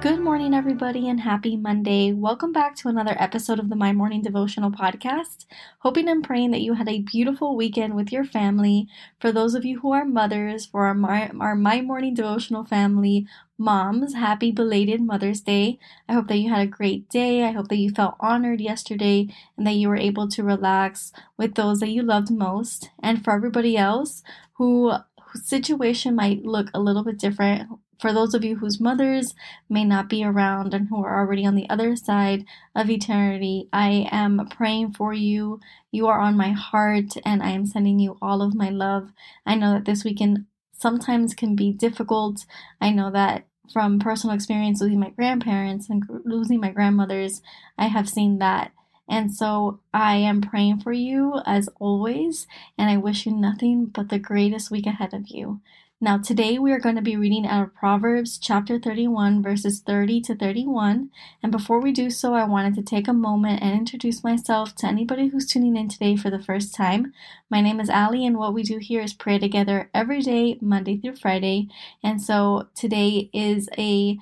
Good morning, everybody, and happy Monday. Welcome back to another episode of the My Morning Devotional Podcast. Hoping and praying that you had a beautiful weekend with your family. For those of you who are mothers, for our My, our My Morning Devotional family, moms, happy belated Mother's Day. I hope that you had a great day. I hope that you felt honored yesterday and that you were able to relax with those that you loved most. And for everybody else who situation might look a little bit different, for those of you whose mothers may not be around and who are already on the other side of eternity, I am praying for you. You are on my heart, and I am sending you all of my love. I know that this weekend sometimes can be difficult. I know that from personal experience losing my grandparents and losing my grandmothers, I have seen that. And so I am praying for you as always, and I wish you nothing but the greatest week ahead of you. Now, today we are going to be reading out of Proverbs chapter 31, verses 30 to 31. And before we do so, I wanted to take a moment and introduce myself to anybody who's tuning in today for the first time. My name is Ali, and what we do here is pray together every day, Monday through Friday. And so today is a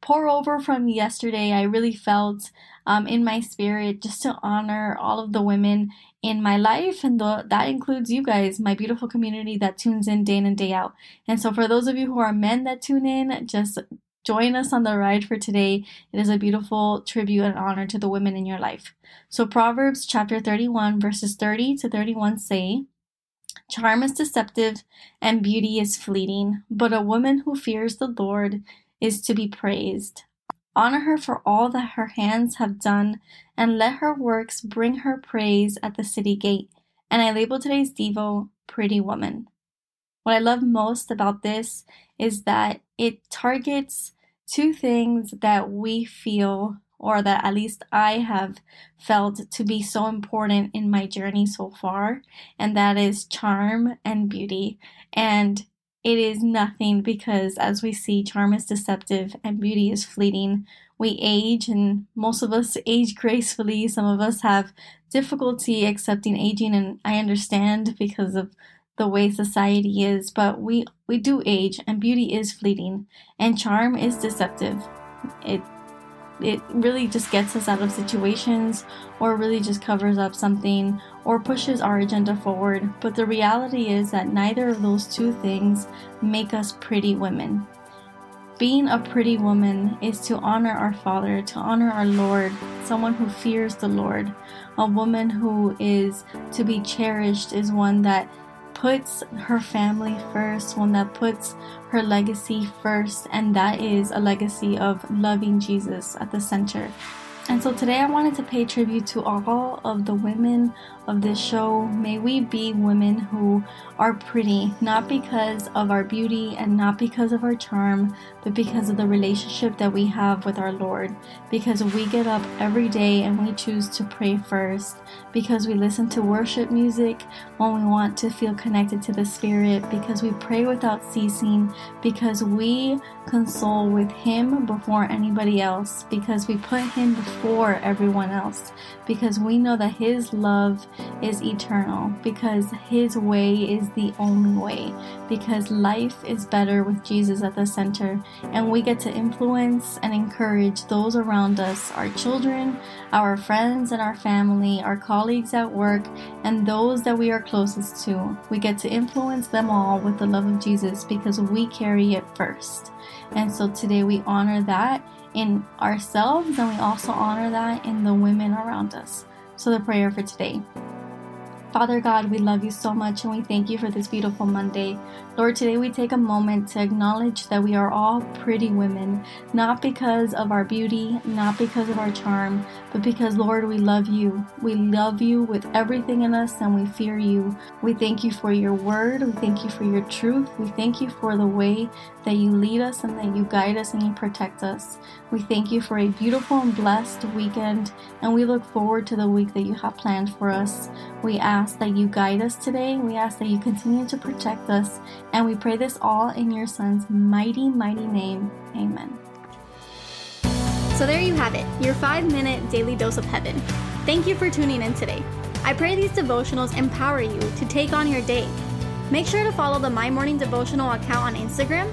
pour over from yesterday. I really felt um, in my spirit just to honor all of the women in my life, and the, that includes you guys, my beautiful community that tunes in day in and day out. And so, for those of you who are men that tune in, just join us on the ride for today. It is a beautiful tribute and honor to the women in your life. So, Proverbs chapter 31, verses 30 to 31 say, Charm is deceptive and beauty is fleeting, but a woman who fears the Lord is to be praised. Honor her for all that her hands have done, and let her works bring her praise at the city gate. And I label today's Devo Pretty Woman. What I love most about this is that it targets two things that we feel, or that at least I have felt to be so important in my journey so far, and that is charm and beauty. And it is nothing because, as we see, charm is deceptive and beauty is fleeting. We age, and most of us age gracefully. Some of us have difficulty accepting aging, and I understand because of the way society is, but we, we do age, and beauty is fleeting, and charm is deceptive. It it really just gets us out of situations or really just covers up something or pushes our agenda forward. But the reality is that neither of those two things make us pretty women. Being a pretty woman is to honor our Father, to honor our Lord, someone who fears the Lord. A woman who is to be cherished is one that puts her family first, one that puts her legacy first, and that is a legacy of loving Jesus at the center. And so today I wanted to pay tribute to all of the women of this show. May we be women who are pretty, not because of our beauty and not because of our charm, but because of the relationship that we have with our Lord. Because we get up every day and we choose to pray first. Because we listen to worship music when we want to feel connected to the Spirit. Because we pray without ceasing. Because we console with Him before anybody else. Because we put Him before everyone else. Because we know that His love is eternal because His way is the only way, because life is better with Jesus at the center, and we get to influence and encourage those around us our children, our friends, and our family, our colleagues at work, and those that we are closest to. We get to influence them all with the love of Jesus because we carry it first. And so today we honor that in ourselves and we also honor that in the women around us. So, the prayer for today Father God, we love you so much and we thank you for this beautiful Monday. Lord, today we take a moment to acknowledge that we are all pretty women, not because of our beauty, not because of our charm, but because, Lord, we love you. We love you with everything in us and we fear you. We thank you for your word. We thank you for your truth. We thank you for the way that you lead us and that you guide us and you protect us. We thank you for a beautiful and blessed weekend and we look forward to the week that you have planned for us. We ask that you guide us today. We ask that you continue to protect us. And we pray this all in your Son's mighty, mighty name. Amen. So there you have it, your five minute daily dose of heaven. Thank you for tuning in today. I pray these devotionals empower you to take on your day. Make sure to follow the My Morning Devotional account on Instagram